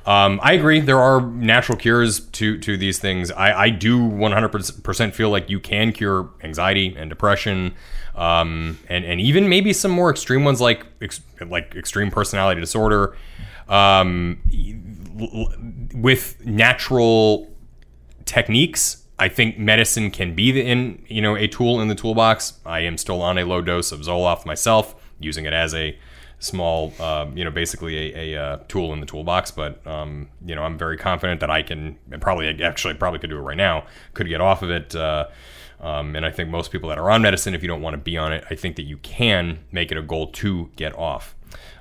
Um, I agree. There are natural cures to to these things. I, I do 100% feel like you can cure anxiety and depression, um, and and even maybe some more extreme ones like ex, like extreme personality disorder. Um, l- with natural techniques. I think medicine can be the, in you know a tool in the toolbox. I am still on a low dose of Zoloft myself, using it as a small, um, you know, basically a, a uh, tool in the toolbox. But um, you know, I'm very confident that I can and probably actually probably could do it right now. Could get off of it. Uh, um, and I think most people that are on medicine, if you don't want to be on it, I think that you can make it a goal to get off.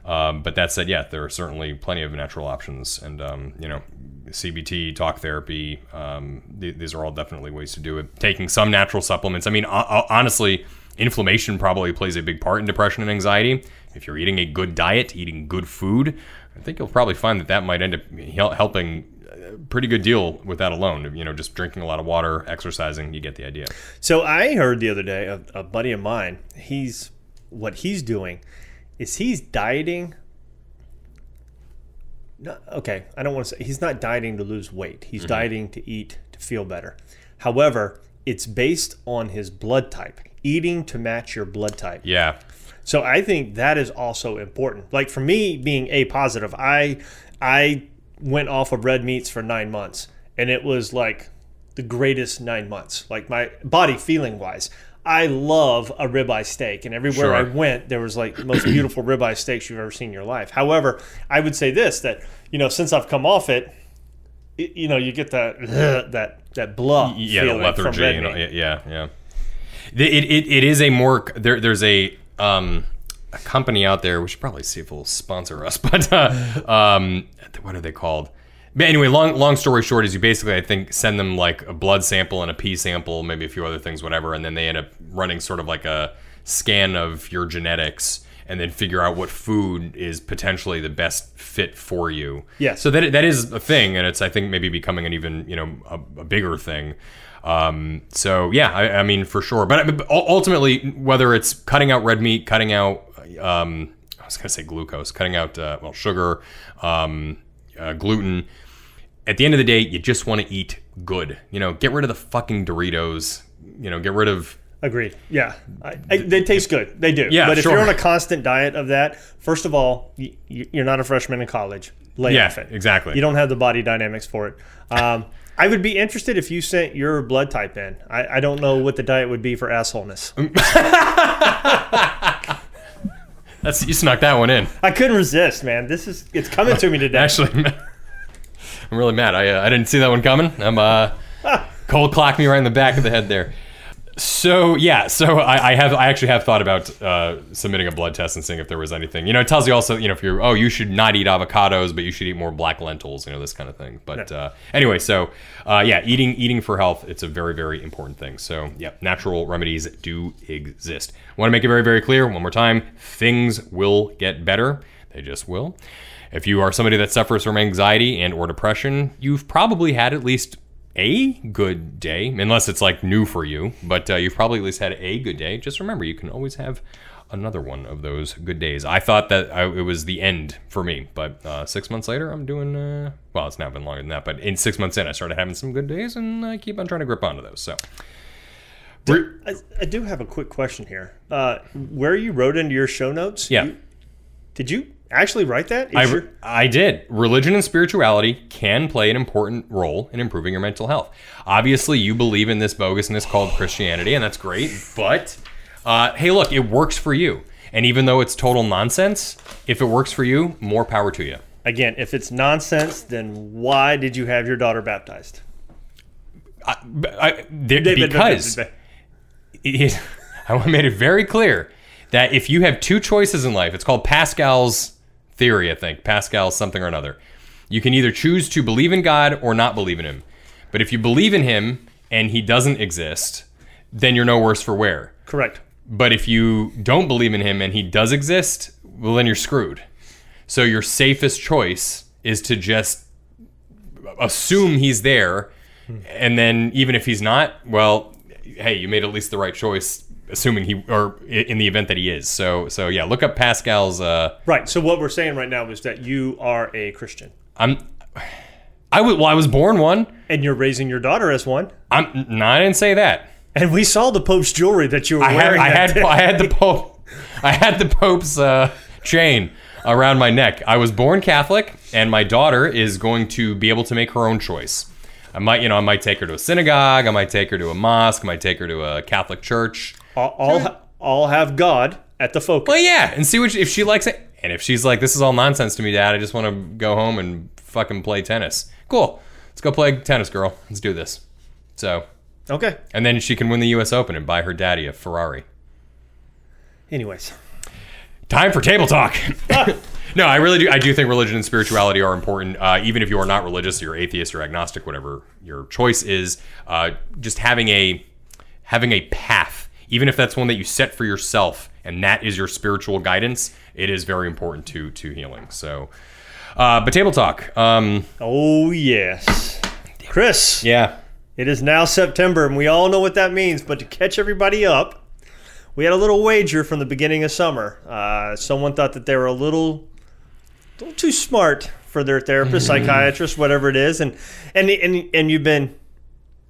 Um, but that said, yeah, there are certainly plenty of natural options, and um, you know, CBT, talk therapy. Um, th- these are all definitely ways to do it. Taking some natural supplements. I mean, o- honestly, inflammation probably plays a big part in depression and anxiety. If you're eating a good diet, eating good food, I think you'll probably find that that might end up helping a pretty good deal with that alone. You know, just drinking a lot of water, exercising, you get the idea. So I heard the other day a, a buddy of mine. He's what he's doing is he's dieting. No, okay, I don't want to say he's not dieting to lose weight. He's mm-hmm. dieting to eat to feel better. However, it's based on his blood type, eating to match your blood type. Yeah, So I think that is also important. Like for me being A positive, I I went off of red meats for 9 months and it was like the greatest 9 months. Like my body feeling wise. I love a ribeye steak and everywhere Sure. I went there was like the most beautiful ribeye steaks you've ever seen in your life. However, I would say this that you know since I've come off it it- you know you get that that that blah yeah, the feeling from lethargy. red You know, yeah, yeah. It, it, it is a more there. There's a um a company out there. We should probably see if it'll sponsor us. But uh, um, what are they called? But anyway, long long story short is you basically I think send them like a blood sample and a pee sample, maybe a few other things, whatever, and then they end up running sort of like a scan of your genetics and then figure out what food is potentially the best fit for you. Yeah. So that that is a thing, and it's I think maybe becoming an even you know a, a bigger thing. Um, so yeah, I, I mean for sure. But but ultimately, whether it's cutting out red meat, cutting out um, I was gonna say glucose, cutting out uh, well sugar, um, uh, gluten. At the end of the day, you just want to eat good. You know, get rid of the fucking Doritos. You know, get rid of Agreed. Yeah, I, I, they taste good. They do. Yeah, but if sure. you're on a constant diet of that, first of all, y- y- you're not a freshman in college. Lay Yeah, off it. exactly. You don't have the body dynamics for it. Um, I would be interested if you sent your blood type in. I, I don't know what the diet would be for assholeness. that's you snuck that one in. I couldn't resist, man. This is it's coming to me today. Actually, I'm really mad. I uh, I didn't see that one coming. I'm uh, cold clock me right in the back of the head there. So yeah, so I, I have I actually have thought about uh, submitting a blood test and seeing if there was anything. You know, it tells you also you know if you're oh you should not eat avocados, but you should eat more black lentils. You know this kind of thing. But uh, anyway, so uh, yeah, eating eating for health it's a very very important thing. So yeah, natural remedies do exist. I want to make it very very clear one more time: things will get better. They just will. If you are somebody that suffers from anxiety and or depression, you've probably had at least a good day, unless it's like new for you, but uh, you've probably at least had a good day. Just remember, you can always have another one of those good days. I thought that I, it was the end for me, but uh, six months later, I'm doing, uh, well, it's now been longer than that, but in six months in, I started having some good days, and I keep on trying to grip onto those. So, We're- I, I do have a quick question here. Uh, where you wrote into your show notes? Yeah. you- did you actually write that? I, I did. Religion and spirituality can play an important role in improving your mental health. Obviously, you believe in this bogusness called Christianity, and that's great. But uh, hey, look, it works for you. And even though it's total nonsense, if it works for you, more power to you. Again, if it's nonsense, then why did you have your daughter baptized? I, there, because it, I made it very clear that if you have two choices in life, it's called Pascal's theory, I think. Pascal's something or another. You can either choose to believe in God or not believe in Him. But if you believe in Him and He doesn't exist, then you're no worse for wear. Correct. But if you don't believe in Him and He does exist, well, then you're screwed. So your safest choice is to just assume He's there. And then even if He's not, well, hey, you made at least the right choice, assuming He, or in the event that He is. So, so yeah, look up Pascal's. Uh, Right. So what we're saying right now is that you are a Christian I'm. I was well. I was born one. and you're raising your daughter as one. I'm. No, I didn't say that. And we saw the Pope's jewelry that you were I had. wearing. I had. I had the Pope. I had the Pope's uh, chain around my neck. I was born Catholic, and my daughter is going to be able to make her own choice. I might, you know, I might take her to a synagogue. I might take her to a mosque. I might take her to a Catholic church. All, all, all have God at the focus. Well, yeah, and see what if she likes it, and if she's like, "This is all nonsense to me, Dad. I just want to go home and fucking play tennis." Cool. Let's go play tennis, girl. Let's do this. So, Okay. and then she can win the U.S. Open and buy her daddy a Ferrari. Anyways, Time for table talk. no, I really do. I do think religion and spirituality are important. Uh, even if you are not religious, you're atheist or agnostic, whatever your choice is. Uh, just having a having a path, even if that's one that you set for yourself, and that is your spiritual guidance, it is very important to to healing. So, uh, but table talk. Um, oh yes, Chris. yeah. It is now September, and we all know what that means. But to catch everybody up, we had a little wager from the beginning of summer. Uh, someone thought that they were a little, little too smart for their therapist, psychiatrist, whatever it is, and and and and you've been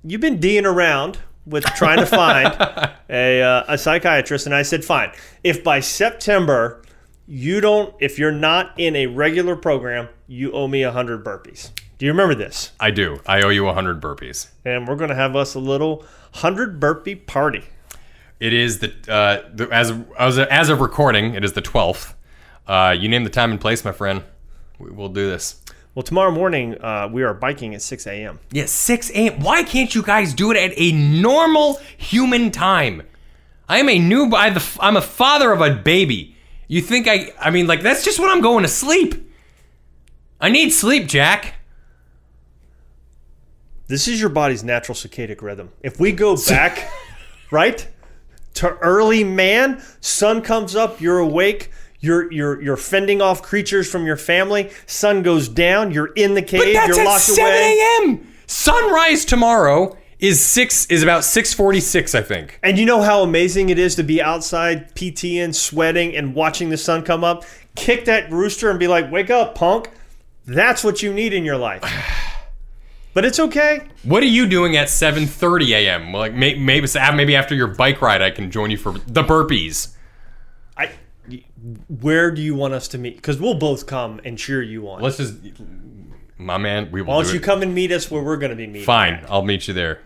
you've been d'ing around with trying to find a uh, a psychiatrist, and I said, fine. If by September you don't, if you're not in a regular program, you owe me a hundred burpees. Do you remember this? I do. I owe you 100 burpees. and we're going to have us a little 100 burpee party. It is the, uh, the as as as of recording, it is the 12th. Uh, you name the time and place, my friend. We will do this. Well, tomorrow morning, uh, we are biking at 6 a.m. Yeah, 6 a.m. Why can't you guys do it at a normal human time? I am a new. I the, I'm a father of a baby. You think I? I mean, like that's just when I'm going to sleep. I need sleep, Jack. This is your body's natural circadian rhythm. If we go back, right, to early man. Sun comes up, you're awake. You're, you're you're fending off creatures from your family. Sun goes down. You're in the cave. But that's you're at locked 7 away. a.m. Sunrise tomorrow is six is about 6:46, I think. And you know how amazing it is to be outside PTing, sweating, and watching the sun come up? Kick that rooster and be like, wake up, punk. That's what you need in your life. But it's okay. What are you doing at 7:30 a.m.? Like maybe maybe after your bike ride, I can join you for the burpees. Where do you want us to meet? Because we'll both come and cheer you on. Let's just, my man. We will. Why don't do you it. come and meet us where we're going to be meeting? Fine, I'll meet you there.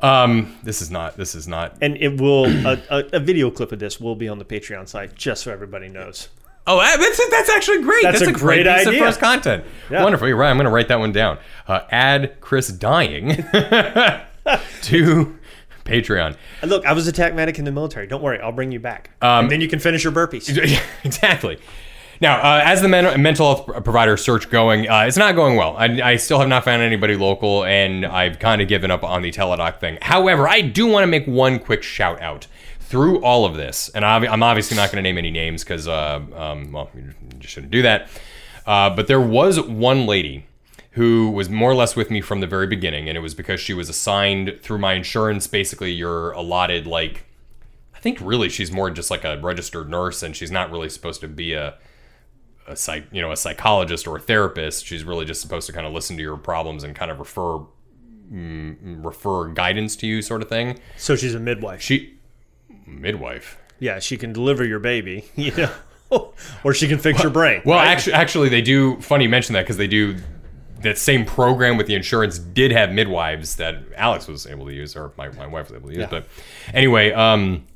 Um, this is not. This is not. And it will a, a, a video clip of this will be on the Patreon site, just so everybody knows. Oh, that's that's actually great. That's That's, a a, great, great idea. first content. Yeah. Wonderful. You're right. I'm going to write that one down. Uh, add Chris dying to Patreon. Look, I was attack medic in the military. Don't worry, I'll bring you back, Um, and then you can finish your burpees. exactly. Now, uh, as the men- mental health provider search going, uh, it's not going well. I, I still have not found anybody local, and I've kind of given up on the teledoc thing. However, I do want to make one quick shout out through all of this, and I'm obviously not going to name any names because, uh, um, well, you just shouldn't do that. Uh, but there was one lady who was more or less with me from the very beginning, and it was because she was assigned through my insurance. Basically, you're allotted like I think really she's more just like a registered nurse, and she's not really supposed to be a a psych, you know, a psychologist or a therapist. She's really just supposed to kind of listen to your problems and kind of refer mm, refer guidance to you, sort of thing. So she's a midwife. She midwife. Yeah, she can deliver your baby, you know, or she can fix your brain. Well, right? actually, actually, they do. Funny you mention that because they do. That same program with the insurance did have midwives that Alex was able to use, or my, my wife was able to use. Yeah. But anyway, um,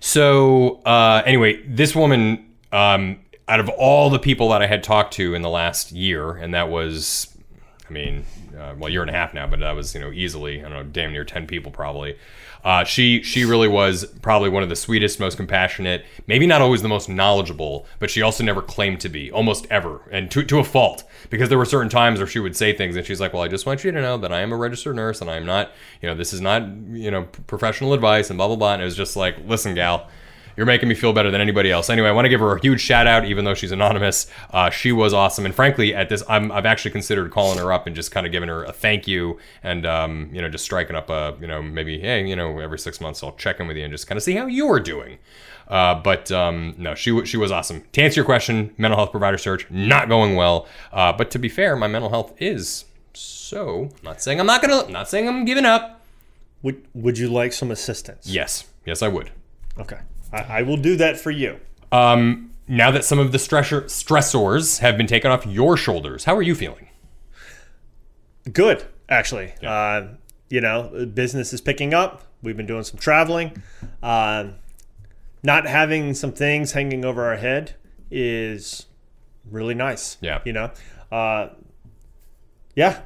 so uh, anyway, this woman, um, out of all the people that I had talked to in the last year, and that was, I mean, uh, well, year and a half now, but that was you know easily, I don't know, damn near ten people probably. Uh, she she really was probably one of the sweetest, most compassionate, maybe not always the most knowledgeable, but she also never claimed to be, almost ever, and to, to a fault. Because there were certain times where she would say things, and she's like, "Well, I just want you to know that I am a registered nurse, and I am not, you know, this is not, you know, professional advice, and blah blah blah." And it was just like, "Listen, gal." You're making me feel better than anybody else. Anyway, I want to give her a huge shout out, even though she's anonymous. Uh, she was awesome, and frankly, at this, I'm, I've actually considered calling her up and just kind of giving her a thank you, and um, you know, just striking up a, you know, maybe, hey, you know, every six months I'll check in with you and just kind of see how you are doing. Uh, but um, no, she she was awesome. To answer your question, mental health provider search not going well. Uh, but to be fair, my mental health is so. Not saying I'm not gonna. Not saying I'm giving up. would would you like some assistance? Yes, yes, I would. Okay, I, I will do that for you. Um, now that some of the stressor, stressors have been taken off your shoulders, how are you feeling? Good, actually. Uh, you know, business is picking up. We've been doing some traveling. Um, not having some things hanging over our head is really nice. Yeah. You know, uh, yeah.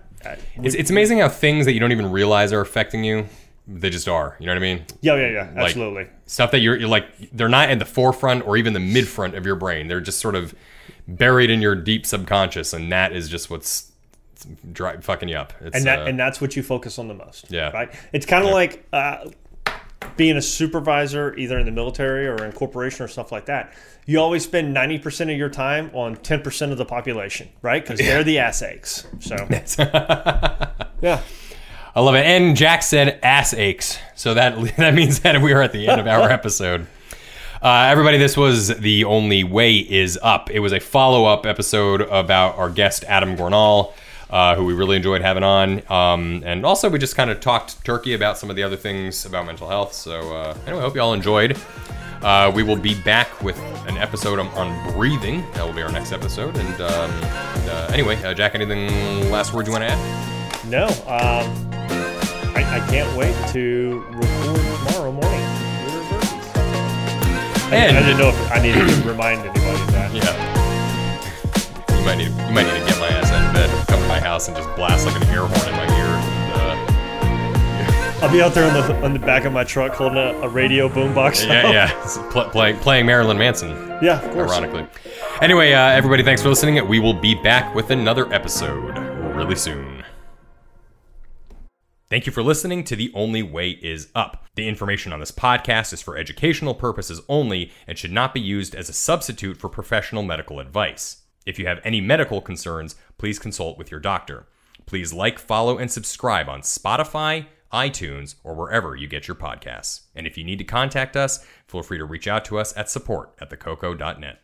It's, it's amazing how things that you don't even realize are affecting you, they just are. You know what I mean? Yeah, yeah, yeah. Absolutely. Stuff that you're, you're like, they're not in the forefront or even the mid front of your brain. They're just sort of buried in your deep subconscious, and that is just what's dri- fucking you up. It's, and that uh, and that's what you focus on the most. Yeah. Right. It's kind of like uh, being a supervisor, either in the military or in corporation or stuff like that. You always spend ninety percent of your time on ten percent of the population, right? Because they're the ass aches. So yeah. I love it. And Jack said ass aches. So that that means that we are at the end of our episode. Uh, everybody, this was The Only Way Is Up. It was a follow up episode about our guest, Adam Gornall, uh, who we really enjoyed having on. Um, and also, we just kind of talked turkey about some of the other things about mental health. So, uh, anyway, I hope you all enjoyed. Uh, we will be back with an episode on, on breathing. That will be our next episode. And, um, and, uh, anyway, uh, Jack, anything last words you want to add? No. Um, I, I can't wait to record tomorrow morning. Birthday. I, I didn't know if I needed to remind anybody of that. Yeah. You might need you might need to get my ass out of bed, come to my house, and just blast like an air horn in my ear. And, I'll be out there on the on the back of my truck holding a, a radio boombox. uh, yeah, yeah, pl- play, playing Marilyn Manson, yeah. Of course. ironically. Anyway, uh, everybody, thanks for listening. We will be back with another episode really soon. Thank you for listening to The Only Way Is Up. The information on this podcast is for educational purposes only and should not be used as a substitute for professional medical advice. If you have any medical concerns, please consult with your doctor. Please like, follow, and subscribe on Spotify, iTunes, or wherever you get your podcasts. And if you need to contact us, feel free to reach out to us at support at thecoco.net.